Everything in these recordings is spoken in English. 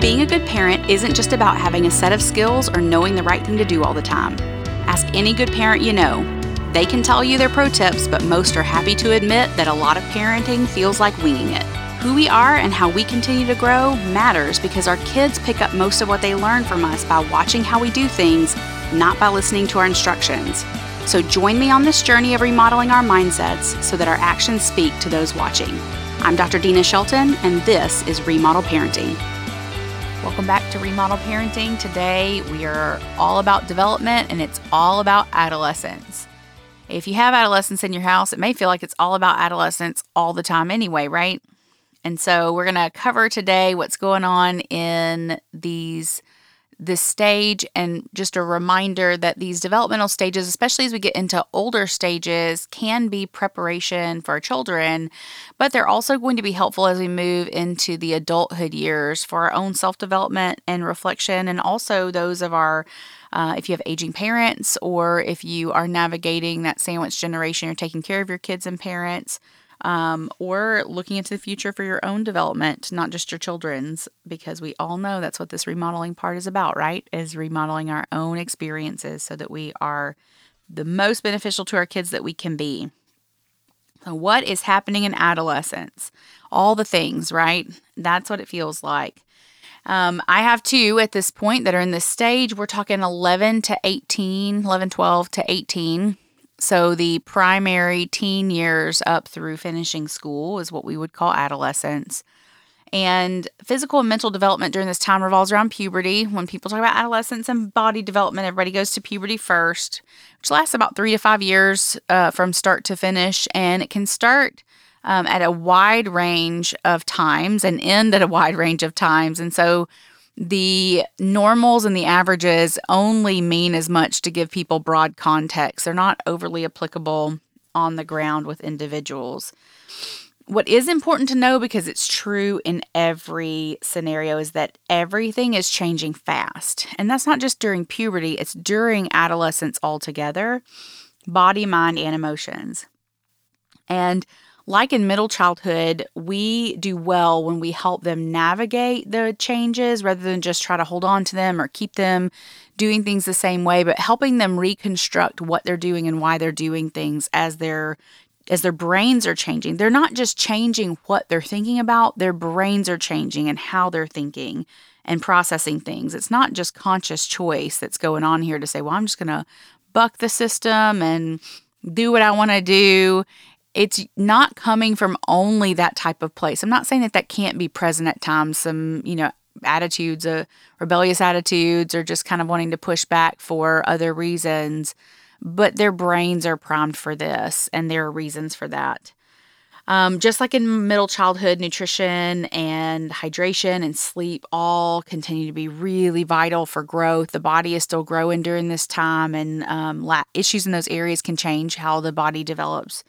Being a good parent isn't just about having a set of skills or knowing the right thing to do all the time. Ask any good parent you know. They can tell you their pro tips, but most are happy to admit that a lot of parenting feels like winging it. Who we are and how we continue to grow matters because our kids pick up most of what they learn from us by watching how we do things, not by listening to our instructions. So join me on this journey of remodeling our mindsets so that our actions speak to those watching. I'm Dr. Dina Shelton, and this is Remodel Parenting. Welcome back to Remodel Parenting. Today we are all about development and it's all about adolescence. If you have adolescents in your house, it may feel like it's all about adolescence all the time anyway, right? And so we're going to cover today what's going on in these this stage and just a reminder that these developmental stages, especially as we get into older stages, can be preparation for our children, but they're also going to be helpful as we move into the adulthood years for our own self development and reflection, and also those of our uh, if you have aging parents or if you are navigating that sandwich generation, you're taking care of your kids and parents um, or looking into the future for your own development, not just your children's, because we all know that's what this remodeling part is about, right? Is remodeling our own experiences so that we are the most beneficial to our kids that we can be. So, what is happening in adolescence? All the things, right? That's what it feels like. Um, I have two at this point that are in this stage. We're talking 11 to 18, 11, 12 to 18. So, the primary teen years up through finishing school is what we would call adolescence. And physical and mental development during this time revolves around puberty. When people talk about adolescence and body development, everybody goes to puberty first, which lasts about three to five years uh, from start to finish. And it can start um, at a wide range of times and end at a wide range of times. And so, the normals and the averages only mean as much to give people broad context. They're not overly applicable on the ground with individuals. What is important to know because it's true in every scenario is that everything is changing fast. And that's not just during puberty, it's during adolescence altogether body, mind, and emotions. And like in middle childhood, we do well when we help them navigate the changes rather than just try to hold on to them or keep them doing things the same way, but helping them reconstruct what they're doing and why they're doing things as their as their brains are changing. They're not just changing what they're thinking about, their brains are changing and how they're thinking and processing things. It's not just conscious choice that's going on here to say, well, I'm just going to buck the system and do what I want to do it's not coming from only that type of place. I'm not saying that that can't be present at times, some, you know, attitudes, uh, rebellious attitudes, or just kind of wanting to push back for other reasons, but their brains are primed for this, and there are reasons for that. Um, just like in middle childhood, nutrition and hydration and sleep all continue to be really vital for growth. The body is still growing during this time, and um, la- issues in those areas can change how the body develops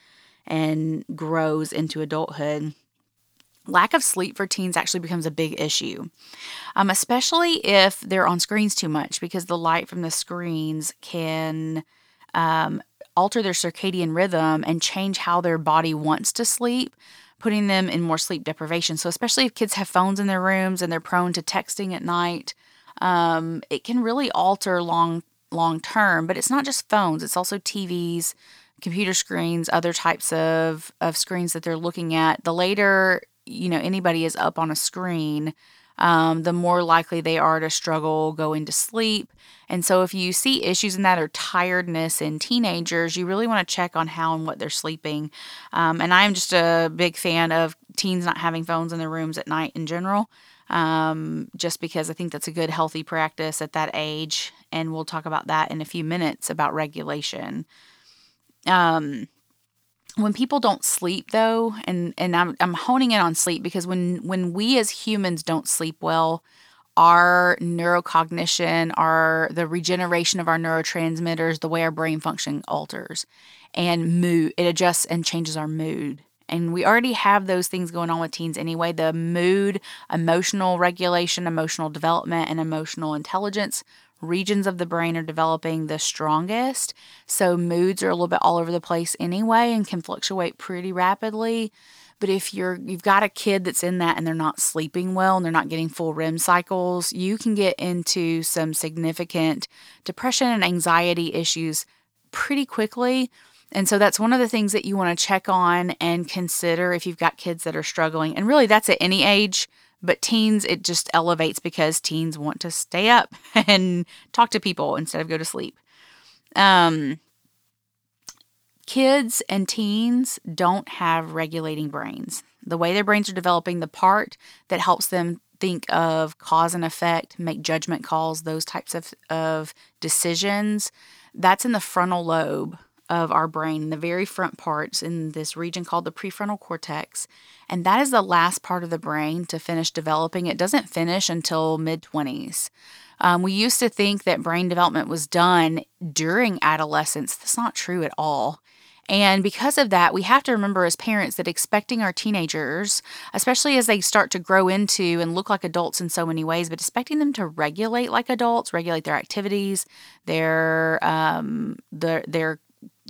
and grows into adulthood, lack of sleep for teens actually becomes a big issue, um, especially if they're on screens too much because the light from the screens can um, alter their circadian rhythm and change how their body wants to sleep. Putting them in more sleep deprivation. So, especially if kids have phones in their rooms and they're prone to texting at night, um, it can really alter long long term. But it's not just phones; it's also TVs, computer screens, other types of, of screens that they're looking at, the later, you know, anybody is up on a screen, um, the more likely they are to struggle going to sleep. And so if you see issues in that or tiredness in teenagers, you really want to check on how and what they're sleeping. Um, and I'm just a big fan of teens not having phones in their rooms at night in general. Um, just because I think that's a good, healthy practice at that age. And we'll talk about that in a few minutes about regulation um when people don't sleep though and and I'm I'm honing in on sleep because when when we as humans don't sleep well our neurocognition our the regeneration of our neurotransmitters the way our brain function alters and mood it adjusts and changes our mood. And we already have those things going on with teens anyway. The mood emotional regulation emotional development and emotional intelligence regions of the brain are developing the strongest. So moods are a little bit all over the place anyway and can fluctuate pretty rapidly. But if you're you've got a kid that's in that and they're not sleeping well and they're not getting full REM cycles, you can get into some significant depression and anxiety issues pretty quickly. And so that's one of the things that you want to check on and consider if you've got kids that are struggling. And really that's at any age. But teens, it just elevates because teens want to stay up and talk to people instead of go to sleep. Um, kids and teens don't have regulating brains. The way their brains are developing, the part that helps them think of cause and effect, make judgment calls, those types of, of decisions, that's in the frontal lobe of our brain, the very front parts in this region called the prefrontal cortex. And that is the last part of the brain to finish developing. It doesn't finish until mid 20s. Um, we used to think that brain development was done during adolescence. That's not true at all. And because of that, we have to remember as parents that expecting our teenagers, especially as they start to grow into and look like adults in so many ways, but expecting them to regulate like adults, regulate their activities, their um, their their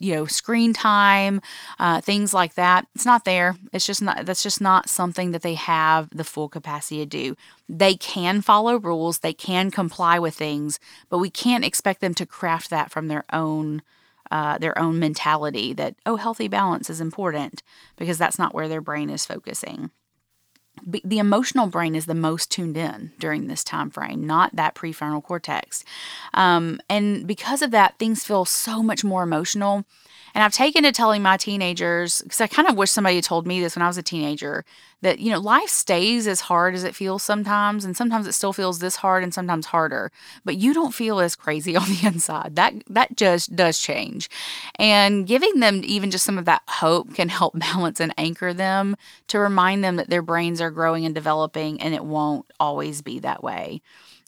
you know screen time uh, things like that. It's not there. It's just not that's just not something that they have the full capacity to do. They can follow rules. They can comply with things but we can't expect them to craft that from their own uh, their own mentality that oh healthy balance is important because that's not where their brain is focusing the emotional brain is the most tuned in during this time frame not that prefrontal cortex. Um, and because of that things feel so much more emotional and I've taken to telling my teenagers, because I kind of wish somebody had told me this when I was a teenager, that, you know, life stays as hard as it feels sometimes. And sometimes it still feels this hard and sometimes harder. But you don't feel as crazy on the inside. That that just does change. And giving them even just some of that hope can help balance and anchor them to remind them that their brains are growing and developing and it won't always be that way.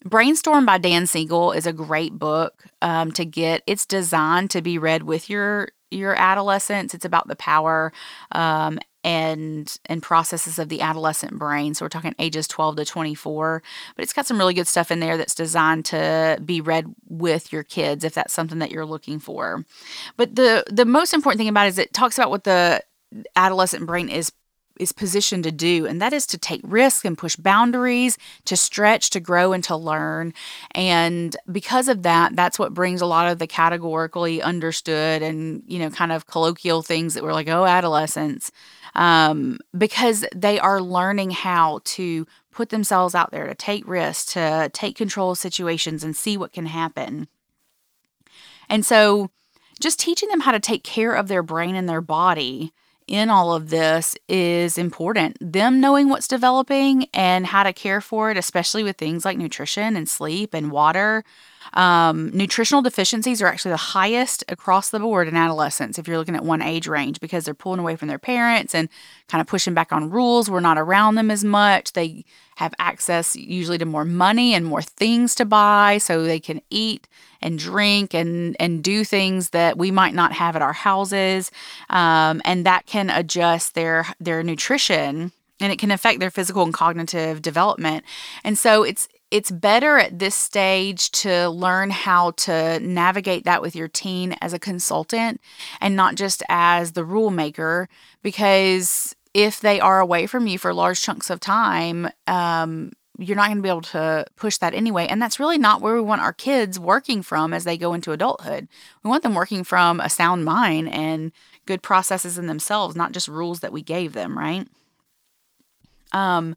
Brainstorm by Dan Siegel is a great book um, to get. It's designed to be read with your your adolescents. It's about the power um, and and processes of the adolescent brain. So we're talking ages 12 to 24, but it's got some really good stuff in there that's designed to be read with your kids if that's something that you're looking for. But the the most important thing about it is it talks about what the adolescent brain is is positioned to do, and that is to take risks and push boundaries, to stretch, to grow, and to learn. And because of that, that's what brings a lot of the categorically understood and, you know, kind of colloquial things that we're like, oh, adolescence, um, because they are learning how to put themselves out there, to take risks, to take control of situations and see what can happen. And so, just teaching them how to take care of their brain and their body in all of this is important. Them knowing what's developing and how to care for it, especially with things like nutrition and sleep and water, um, nutritional deficiencies are actually the highest across the board in adolescents if you're looking at one age range because they're pulling away from their parents and kind of pushing back on rules. We're not around them as much. They have access usually to more money and more things to buy so they can eat and drink and and do things that we might not have at our houses um, and that can adjust their their nutrition and it can affect their physical and cognitive development and so it's it's better at this stage to learn how to navigate that with your teen as a consultant and not just as the rule maker because if they are away from you for large chunks of time um, you're not going to be able to push that anyway. And that's really not where we want our kids working from as they go into adulthood. We want them working from a sound mind and good processes in themselves not just rules that we gave them right? Um,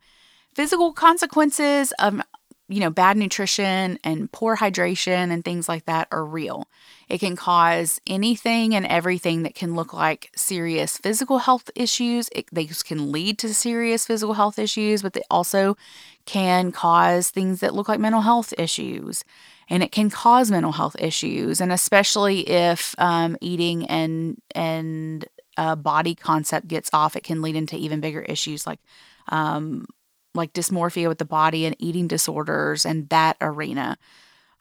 physical consequences of you know, bad nutrition and poor hydration and things like that are real. It can cause anything and everything that can look like serious physical health issues. It, they can lead to serious physical health issues, but they also can cause things that look like mental health issues. And it can cause mental health issues, and especially if um, eating and and uh, body concept gets off, it can lead into even bigger issues like um, like dysmorphia with the body and eating disorders and that arena.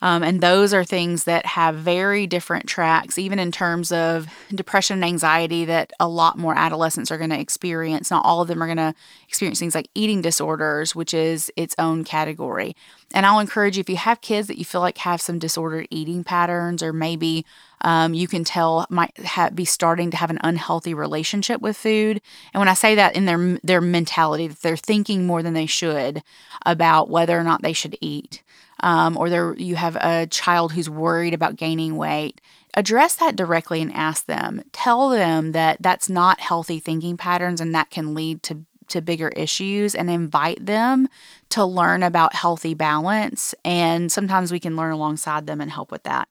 Um, and those are things that have very different tracks, even in terms of depression and anxiety, that a lot more adolescents are going to experience. Not all of them are going to experience things like eating disorders, which is its own category. And I'll encourage you if you have kids that you feel like have some disordered eating patterns, or maybe um, you can tell might be starting to have an unhealthy relationship with food. And when I say that in their their mentality, that they're thinking more than they should about whether or not they should eat um, or there you have a child who's worried about gaining weight, address that directly and ask them. Tell them that that's not healthy thinking patterns and that can lead to to bigger issues and invite them to learn about healthy balance and sometimes we can learn alongside them and help with that.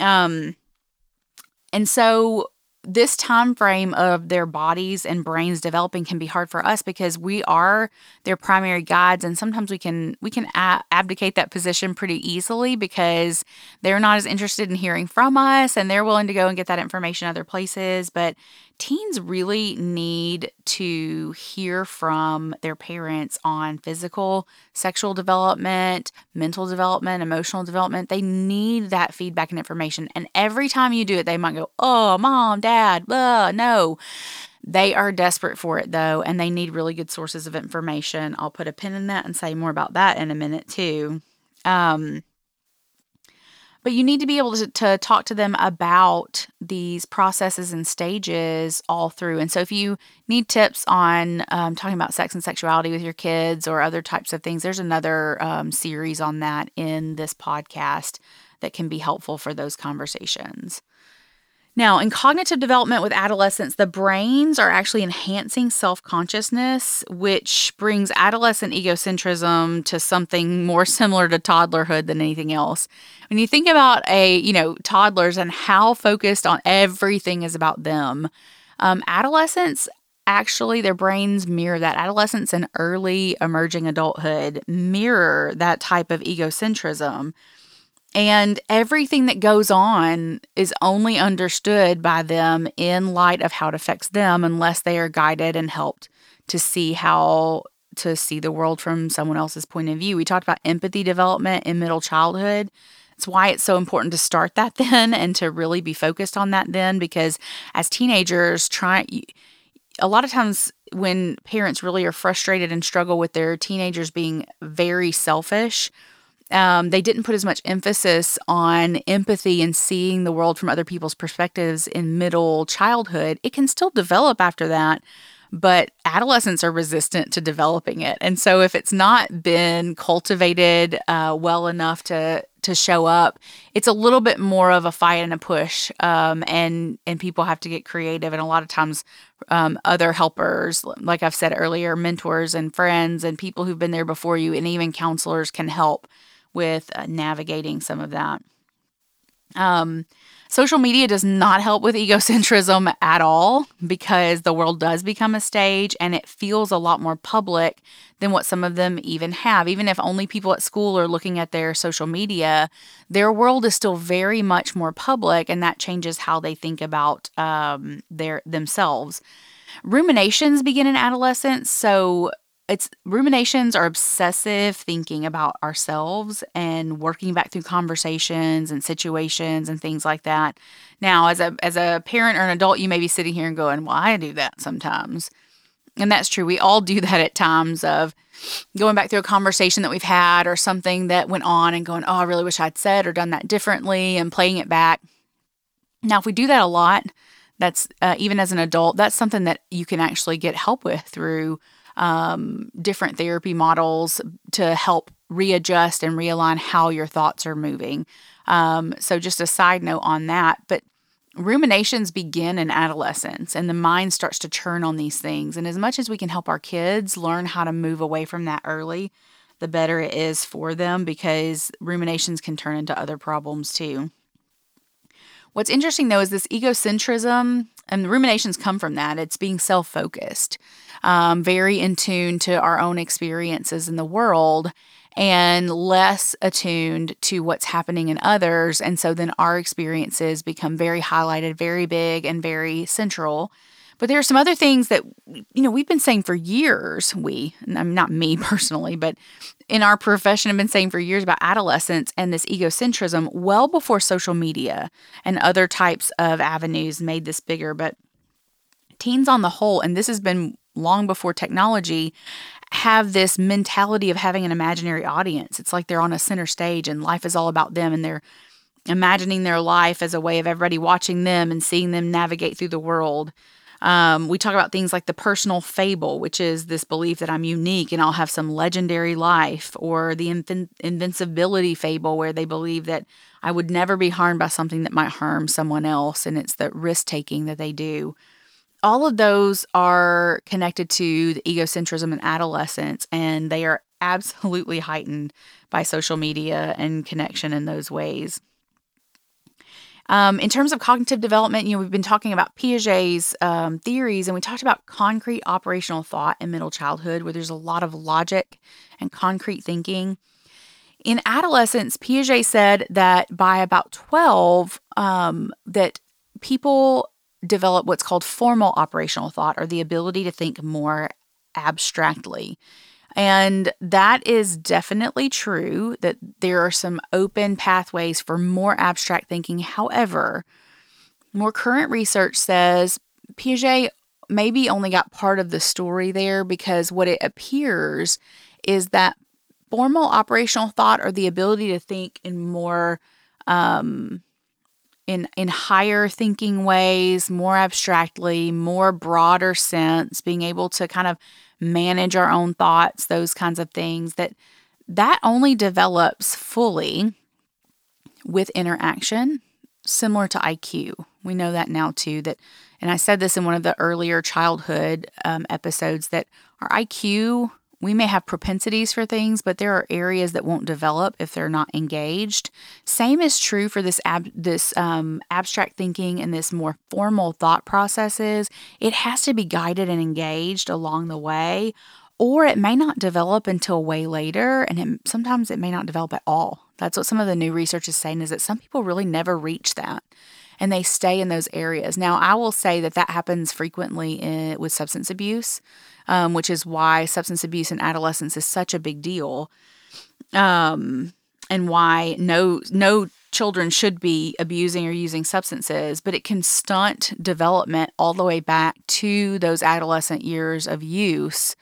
Um and so this time frame of their bodies and brains developing can be hard for us because we are their primary guides and sometimes we can we can abdicate that position pretty easily because they're not as interested in hearing from us and they're willing to go and get that information other places. But teens really need to hear from their parents on physical, sexual development, mental development, emotional development. They need that feedback and information. And every time you do it, they might go, Oh, mom, dad, blah, no. They are desperate for it though, and they need really good sources of information. I'll put a pin in that and say more about that in a minute too. Um, but you need to be able to, to talk to them about these processes and stages all through. And so, if you need tips on um, talking about sex and sexuality with your kids or other types of things, there's another um, series on that in this podcast that can be helpful for those conversations. Now, in cognitive development with adolescents, the brains are actually enhancing self consciousness, which brings adolescent egocentrism to something more similar to toddlerhood than anything else. When you think about a, you know, toddlers and how focused on everything is about them, um, adolescents actually their brains mirror that adolescence and early emerging adulthood mirror that type of egocentrism and everything that goes on is only understood by them in light of how it affects them unless they are guided and helped to see how to see the world from someone else's point of view. We talked about empathy development in middle childhood. It's why it's so important to start that then and to really be focused on that then because as teenagers try a lot of times when parents really are frustrated and struggle with their teenagers being very selfish um, they didn't put as much emphasis on empathy and seeing the world from other people's perspectives in middle childhood. It can still develop after that, but adolescents are resistant to developing it. And so, if it's not been cultivated uh, well enough to to show up, it's a little bit more of a fight and a push, um, and and people have to get creative. And a lot of times, um, other helpers, like I've said earlier, mentors and friends and people who've been there before you, and even counselors can help with uh, navigating some of that. Um, social media does not help with egocentrism at all because the world does become a stage and it feels a lot more public than what some of them even have. Even if only people at school are looking at their social media, their world is still very much more public, and that changes how they think about um, their themselves. Ruminations begin in adolescence, so it's ruminations are obsessive thinking about ourselves and working back through conversations and situations and things like that. Now, as a as a parent or an adult, you may be sitting here and going, "Well, I do that sometimes." And that's true. We all do that at times of going back through a conversation that we've had or something that went on and going, "Oh, I really wish I'd said or done that differently," and playing it back. Now, if we do that a lot, that's uh, even as an adult, that's something that you can actually get help with through um, different therapy models to help readjust and realign how your thoughts are moving. Um, so, just a side note on that. But ruminations begin in adolescence and the mind starts to churn on these things. And as much as we can help our kids learn how to move away from that early, the better it is for them because ruminations can turn into other problems too. What's interesting though is this egocentrism and the ruminations come from that. It's being self focused, um, very in tune to our own experiences in the world and less attuned to what's happening in others. And so then our experiences become very highlighted, very big, and very central. But there are some other things that, you know, we've been saying for years. We, I'm not me personally, but in our profession have been saying for years about adolescence and this egocentrism well before social media and other types of avenues made this bigger. But teens on the whole, and this has been long before technology, have this mentality of having an imaginary audience. It's like they're on a center stage and life is all about them and they're imagining their life as a way of everybody watching them and seeing them navigate through the world. Um, we talk about things like the personal fable, which is this belief that I'm unique and I'll have some legendary life, or the invin- invincibility fable, where they believe that I would never be harmed by something that might harm someone else, and it's the risk taking that they do. All of those are connected to the egocentrism in adolescence, and they are absolutely heightened by social media and connection in those ways. Um, in terms of cognitive development, you know, we've been talking about Piaget's um, theories, and we talked about concrete operational thought in middle childhood, where there's a lot of logic and concrete thinking. In adolescence, Piaget said that by about 12, um, that people develop what's called formal operational thought, or the ability to think more abstractly. And that is definitely true that there are some open pathways for more abstract thinking. However, more current research says Piaget maybe only got part of the story there because what it appears is that formal operational thought or the ability to think in more um, in in higher thinking ways, more abstractly, more broader sense, being able to kind of manage our own thoughts, those kinds of things that that only develops fully with interaction similar to IQ. We know that now too that and I said this in one of the earlier childhood um, episodes that our IQ we may have propensities for things, but there are areas that won't develop if they're not engaged. Same is true for this ab- this um, abstract thinking and this more formal thought processes. It has to be guided and engaged along the way, or it may not develop until way later, and it, sometimes it may not develop at all. That's what some of the new research is saying is that some people really never reach that and they stay in those areas. Now, I will say that that happens frequently in, with substance abuse um, which is why substance abuse in adolescence is such a big deal, um, and why no no children should be abusing or using substances, but it can stunt development all the way back to those adolescent years of use.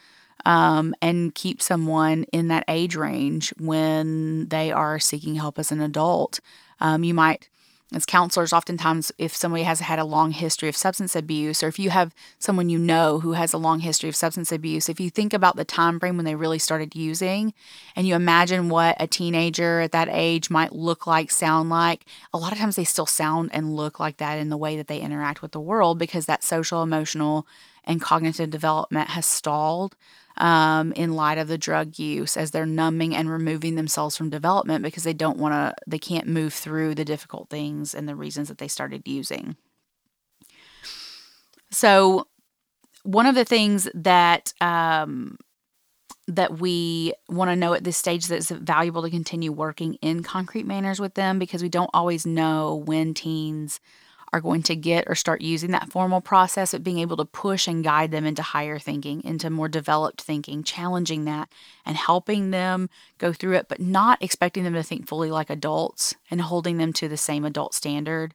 Um, and keep someone in that age range when they are seeking help as an adult. Um, you might as counselors oftentimes if somebody has had a long history of substance abuse or if you have someone you know who has a long history of substance abuse if you think about the time frame when they really started using and you imagine what a teenager at that age might look like sound like a lot of times they still sound and look like that in the way that they interact with the world because that social emotional and cognitive development has stalled um, in light of the drug use as they're numbing and removing themselves from development because they don't want to, they can't move through the difficult things and the reasons that they started using. So, one of the things that um, that we want to know at this stage that it's valuable to continue working in concrete manners with them because we don't always know when teens are going to get or start using that formal process of being able to push and guide them into higher thinking, into more developed thinking, challenging that and helping them go through it, but not expecting them to think fully like adults and holding them to the same adult standard.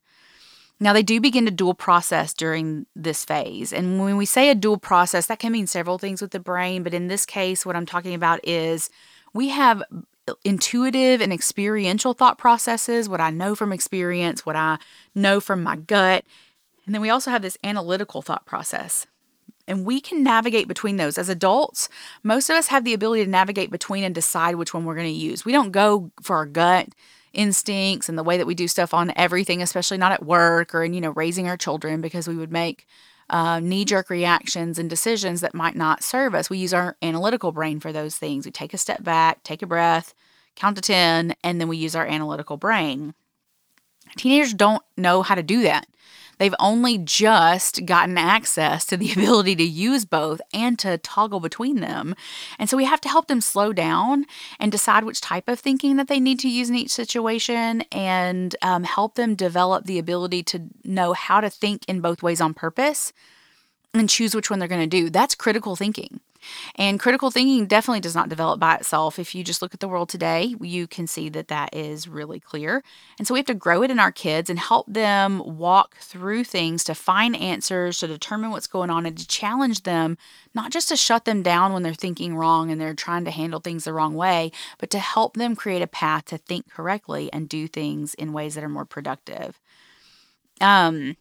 Now, they do begin to dual process during this phase. And when we say a dual process, that can mean several things with the brain. But in this case, what I'm talking about is we have intuitive and experiential thought processes, what I know from experience, what I know from my gut. And then we also have this analytical thought process. And we can navigate between those. As adults, most of us have the ability to navigate between and decide which one we're going to use. We don't go for our gut instincts and the way that we do stuff on everything, especially not at work or in, you know, raising our children because we would make uh, knee jerk reactions and decisions that might not serve us. We use our analytical brain for those things. We take a step back, take a breath, count to 10, and then we use our analytical brain. Teenagers don't know how to do that. They've only just gotten access to the ability to use both and to toggle between them. And so we have to help them slow down and decide which type of thinking that they need to use in each situation and um, help them develop the ability to know how to think in both ways on purpose and choose which one they're going to do. That's critical thinking. And critical thinking definitely does not develop by itself. If you just look at the world today, you can see that that is really clear. And so we have to grow it in our kids and help them walk through things to find answers, to determine what's going on, and to challenge them, not just to shut them down when they're thinking wrong and they're trying to handle things the wrong way, but to help them create a path to think correctly and do things in ways that are more productive. Um,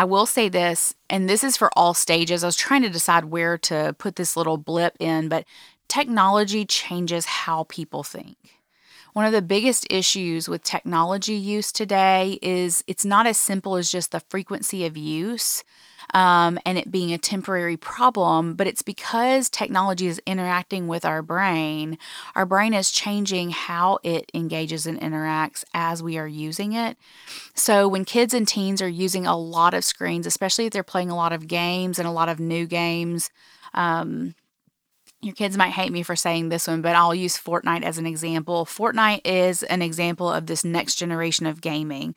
I will say this, and this is for all stages. I was trying to decide where to put this little blip in, but technology changes how people think. One of the biggest issues with technology use today is it's not as simple as just the frequency of use um, and it being a temporary problem, but it's because technology is interacting with our brain. Our brain is changing how it engages and interacts as we are using it. So when kids and teens are using a lot of screens, especially if they're playing a lot of games and a lot of new games, um, your kids might hate me for saying this one, but I'll use Fortnite as an example. Fortnite is an example of this next generation of gaming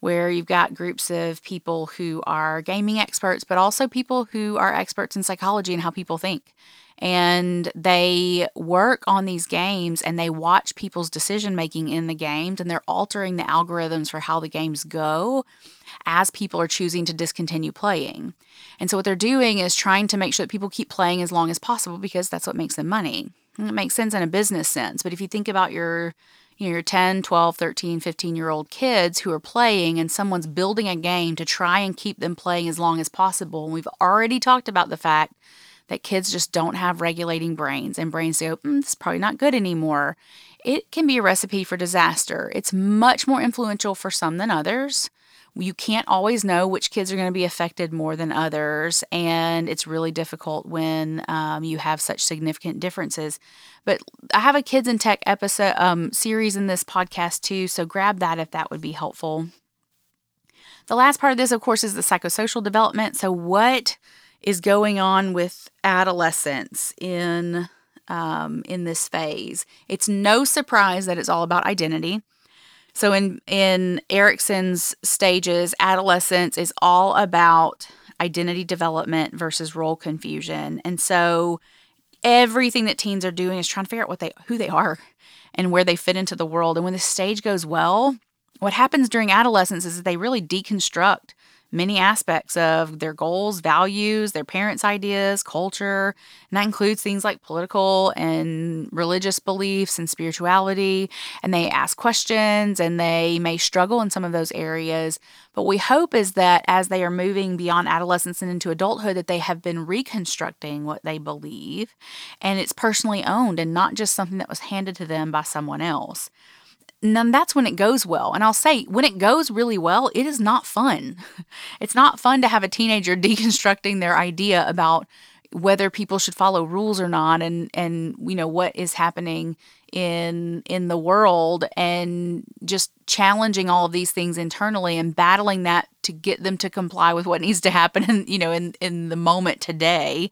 where you've got groups of people who are gaming experts, but also people who are experts in psychology and how people think. And they work on these games and they watch people's decision making in the games and they're altering the algorithms for how the games go as people are choosing to discontinue playing. And so what they're doing is trying to make sure that people keep playing as long as possible because that's what makes them money. And it makes sense in a business sense. But if you think about your you know, your 10, 12, 13, 15 year old kids who are playing and someone's building a game to try and keep them playing as long as possible. And we've already talked about the fact that kids just don't have regulating brains and brains go, mm, this is probably not good anymore. It can be a recipe for disaster. It's much more influential for some than others you can't always know which kids are going to be affected more than others, and it's really difficult when um, you have such significant differences. But I have a kids in tech episode um, series in this podcast too, so grab that if that would be helpful. The last part of this, of course, is the psychosocial development. So, what is going on with adolescence in um, in this phase? It's no surprise that it's all about identity. So in in Erikson's stages, adolescence is all about identity development versus role confusion. And so everything that teens are doing is trying to figure out what they who they are and where they fit into the world. And when the stage goes well, what happens during adolescence is that they really deconstruct many aspects of their goals, values, their parents' ideas, culture. And that includes things like political and religious beliefs and spirituality. And they ask questions and they may struggle in some of those areas. But we hope is that as they are moving beyond adolescence and into adulthood, that they have been reconstructing what they believe and it's personally owned and not just something that was handed to them by someone else. And that's when it goes well. And I'll say, when it goes really well, it is not fun. It's not fun to have a teenager deconstructing their idea about whether people should follow rules or not and and you know what is happening in in the world and just challenging all of these things internally and battling that to get them to comply with what needs to happen in you know in in the moment today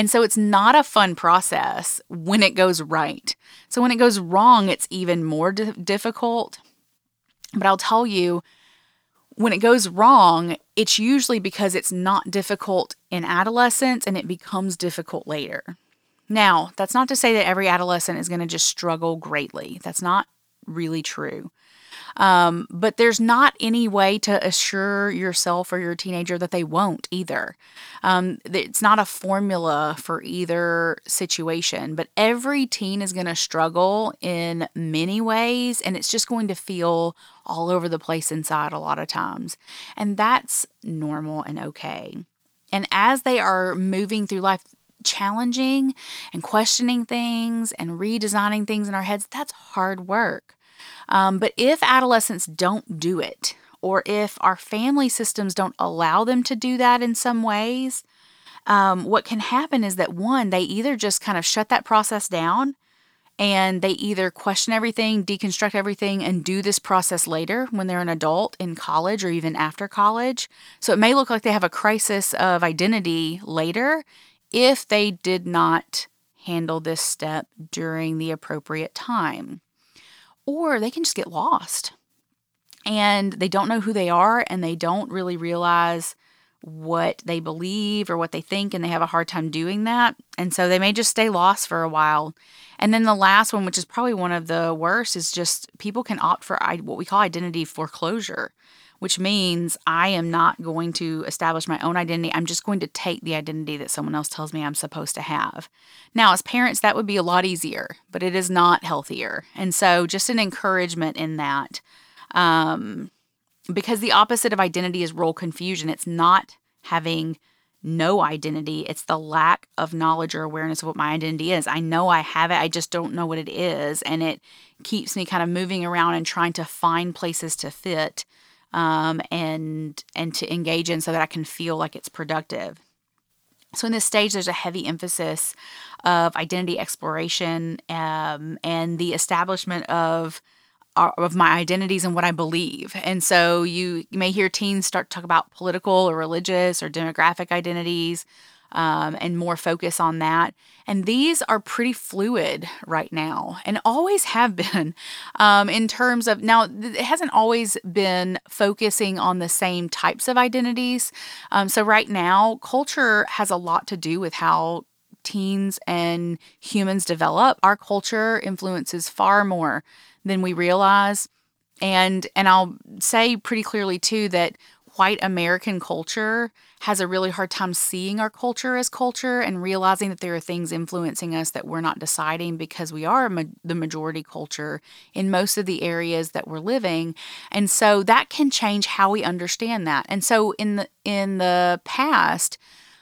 and so it's not a fun process when it goes right. So when it goes wrong, it's even more di- difficult. But I'll tell you, when it goes wrong, it's usually because it's not difficult in adolescence and it becomes difficult later. Now, that's not to say that every adolescent is going to just struggle greatly. That's not really true. Um, but there's not any way to assure yourself or your teenager that they won't either. Um, it's not a formula for either situation, but every teen is going to struggle in many ways, and it's just going to feel all over the place inside a lot of times. And that's normal and okay. And as they are moving through life, challenging and questioning things and redesigning things in our heads, that's hard work. Um, but if adolescents don't do it, or if our family systems don't allow them to do that in some ways, um, what can happen is that one, they either just kind of shut that process down and they either question everything, deconstruct everything, and do this process later when they're an adult in college or even after college. So it may look like they have a crisis of identity later if they did not handle this step during the appropriate time or they can just get lost and they don't know who they are and they don't really realize what they believe or what they think, and they have a hard time doing that. And so they may just stay lost for a while. And then the last one, which is probably one of the worst, is just people can opt for what we call identity foreclosure which means I am not going to establish my own identity. I'm just going to take the identity that someone else tells me I'm supposed to have. Now, as parents, that would be a lot easier, but it is not healthier. And so, just an encouragement in that. Um, because the opposite of identity is role confusion. It's not having no identity, it's the lack of knowledge or awareness of what my identity is. I know I have it, I just don't know what it is. And it keeps me kind of moving around and trying to find places to fit um, and and to engage in so that I can feel like it's productive. So in this stage, there's a heavy emphasis of identity exploration um, and the establishment of uh, of my identities and what I believe. And so you, you may hear teens start to talk about political or religious or demographic identities um, and more focus on that. And these are pretty fluid right now and always have been um, in terms of now, it hasn't always been focusing on the same types of identities. Um, so, right now, culture has a lot to do with how teens and humans develop. Our culture influences far more than we realize. And and I'll say pretty clearly too that white American culture has a really hard time seeing our culture as culture and realizing that there are things influencing us that we're not deciding because we are ma- the majority culture in most of the areas that we're living. And so that can change how we understand that. And so in the in the past,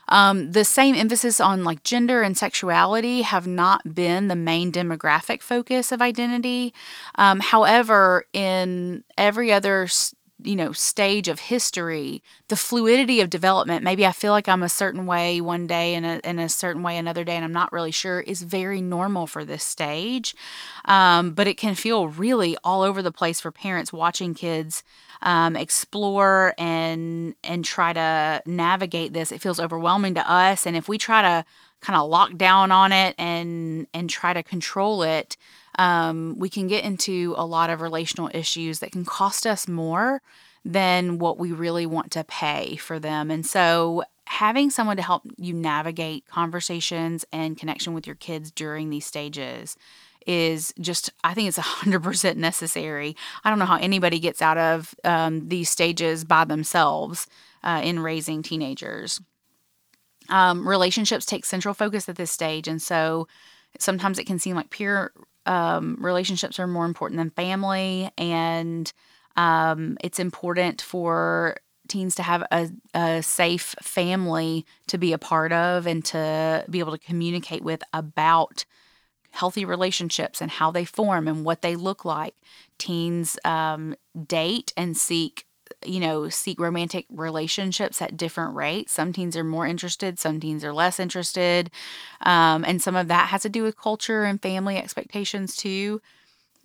um, the same emphasis on like gender and sexuality have not been the main demographic focus of identity. Um, however, in every other you know stage of history the fluidity of development maybe i feel like i'm a certain way one day and a, in a certain way another day and i'm not really sure is very normal for this stage. Um, but it can feel really all over the place for parents watching kids um, explore and and try to navigate this. It feels overwhelming to us and if we try to kind of lock down on it and and try to control it um, we can get into a lot of relational issues that can cost us more than what we really want to pay for them. And so, having someone to help you navigate conversations and connection with your kids during these stages is just i think it's 100% necessary. I don't know how anybody gets out of um, these stages by themselves uh, in raising teenagers. Um, relationships take central focus at this stage. And so sometimes it can seem like peer um, relationships are more important than family, and um, it's important for teens to have a, a safe family to be a part of and to be able to communicate with about healthy relationships and how they form and what they look like. Teens um, date and seek you know, seek romantic relationships at different rates. Some teens are more interested, some teens are less interested. Um, and some of that has to do with culture and family expectations too.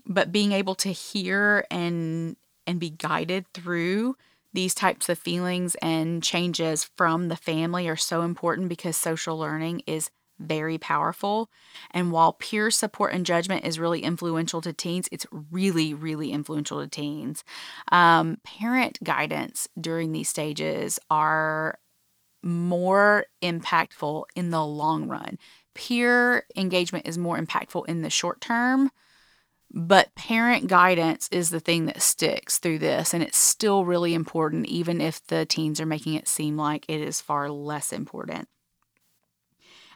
But being able to hear and and be guided through these types of feelings and changes from the family are so important because social learning is very powerful. And while peer support and judgment is really influential to teens, it's really, really influential to teens. Um, parent guidance during these stages are more impactful in the long run. Peer engagement is more impactful in the short term, but parent guidance is the thing that sticks through this. And it's still really important, even if the teens are making it seem like it is far less important.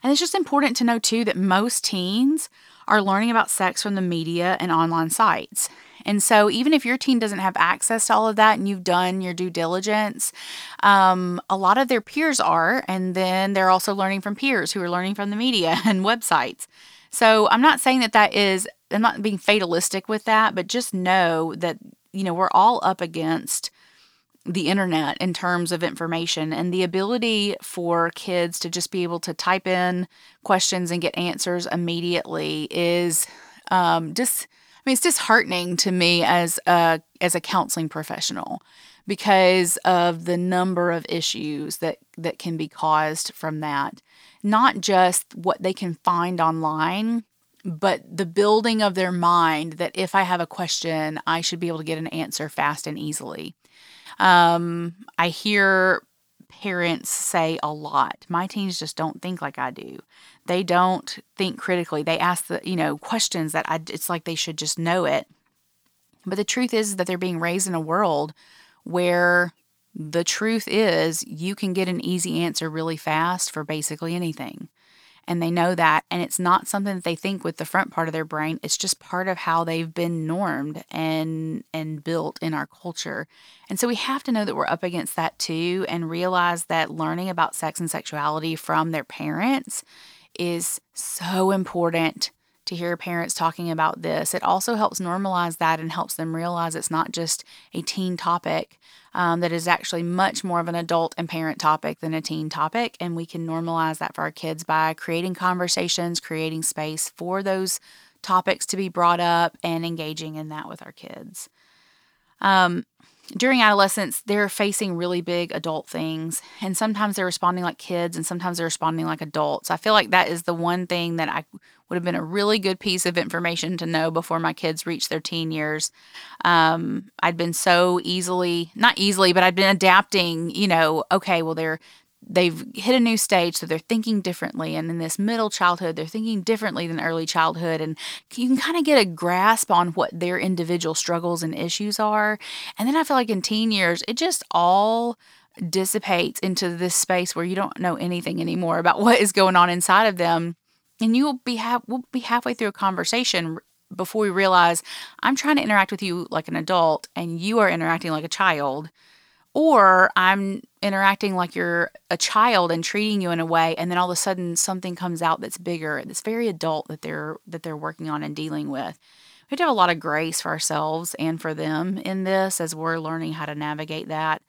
And it's just important to know too that most teens are learning about sex from the media and online sites. And so, even if your teen doesn't have access to all of that and you've done your due diligence, um, a lot of their peers are. And then they're also learning from peers who are learning from the media and websites. So, I'm not saying that that is, I'm not being fatalistic with that, but just know that, you know, we're all up against the internet in terms of information and the ability for kids to just be able to type in questions and get answers immediately is um, just I mean it's disheartening to me as a as a counseling professional because of the number of issues that that can be caused from that not just what they can find online but the building of their mind that if I have a question, I should be able to get an answer fast and easily. Um, I hear parents say a lot. My teens just don't think like I do. They don't think critically. They ask the, you know, questions that I it's like they should just know it. But the truth is that they're being raised in a world where the truth is you can get an easy answer really fast for basically anything and they know that and it's not something that they think with the front part of their brain. It's just part of how they've been normed and and built in our culture. And so we have to know that we're up against that too and realize that learning about sex and sexuality from their parents is so important to hear parents talking about this. It also helps normalize that and helps them realize it's not just a teen topic, um, that is actually much more of an adult and parent topic than a teen topic. And we can normalize that for our kids by creating conversations, creating space for those topics to be brought up, and engaging in that with our kids. Um, during adolescence, they're facing really big adult things, and sometimes they're responding like kids, and sometimes they're responding like adults. I feel like that is the one thing that I would have been a really good piece of information to know before my kids reached their teen years. Um, I'd been so easily, not easily, but I'd been adapting. You know, okay, well they're they've hit a new stage, so they're thinking differently. And in this middle childhood, they're thinking differently than early childhood. And you can kind of get a grasp on what their individual struggles and issues are. And then I feel like in teen years, it just all dissipates into this space where you don't know anything anymore about what is going on inside of them. And you will be ha- we'll be halfway through a conversation before we realize I'm trying to interact with you like an adult and you are interacting like a child or I'm interacting like you're a child and treating you in a way and then all of a sudden something comes out that's bigger that's very adult that they're that they're working on and dealing with. We have to have a lot of grace for ourselves and for them in this as we're learning how to navigate that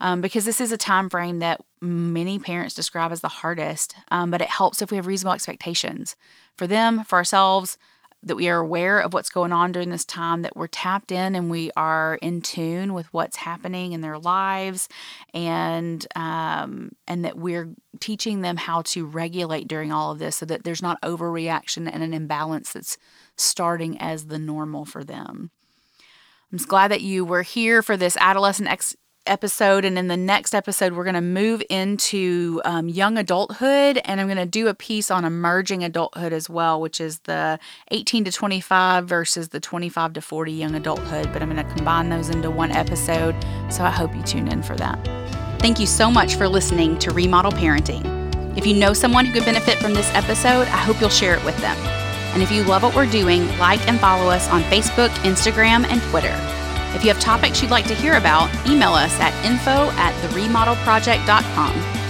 um, because this is a time frame that many parents describe as the hardest um, but it helps if we have reasonable expectations for them for ourselves that we are aware of what's going on during this time, that we're tapped in and we are in tune with what's happening in their lives, and um, and that we're teaching them how to regulate during all of this, so that there's not overreaction and an imbalance that's starting as the normal for them. I'm just glad that you were here for this adolescent ex- episode. And in the next episode, we're going to move into um, young adulthood. And I'm going to do a piece on emerging adulthood as well, which is the 18 to 25 versus the 25 to 40 young adulthood. But I'm going to combine those into one episode. So I hope you tune in for that. Thank you so much for listening to Remodel Parenting. If you know someone who could benefit from this episode, I hope you'll share it with them. And if you love what we're doing, like and follow us on Facebook, Instagram, and Twitter. If you have topics you'd like to hear about, email us at info at theremodelproject.com